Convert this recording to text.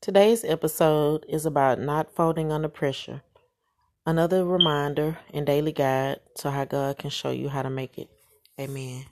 Today's episode is about not folding under pressure. Another reminder and daily guide to how God can show you how to make it. Amen.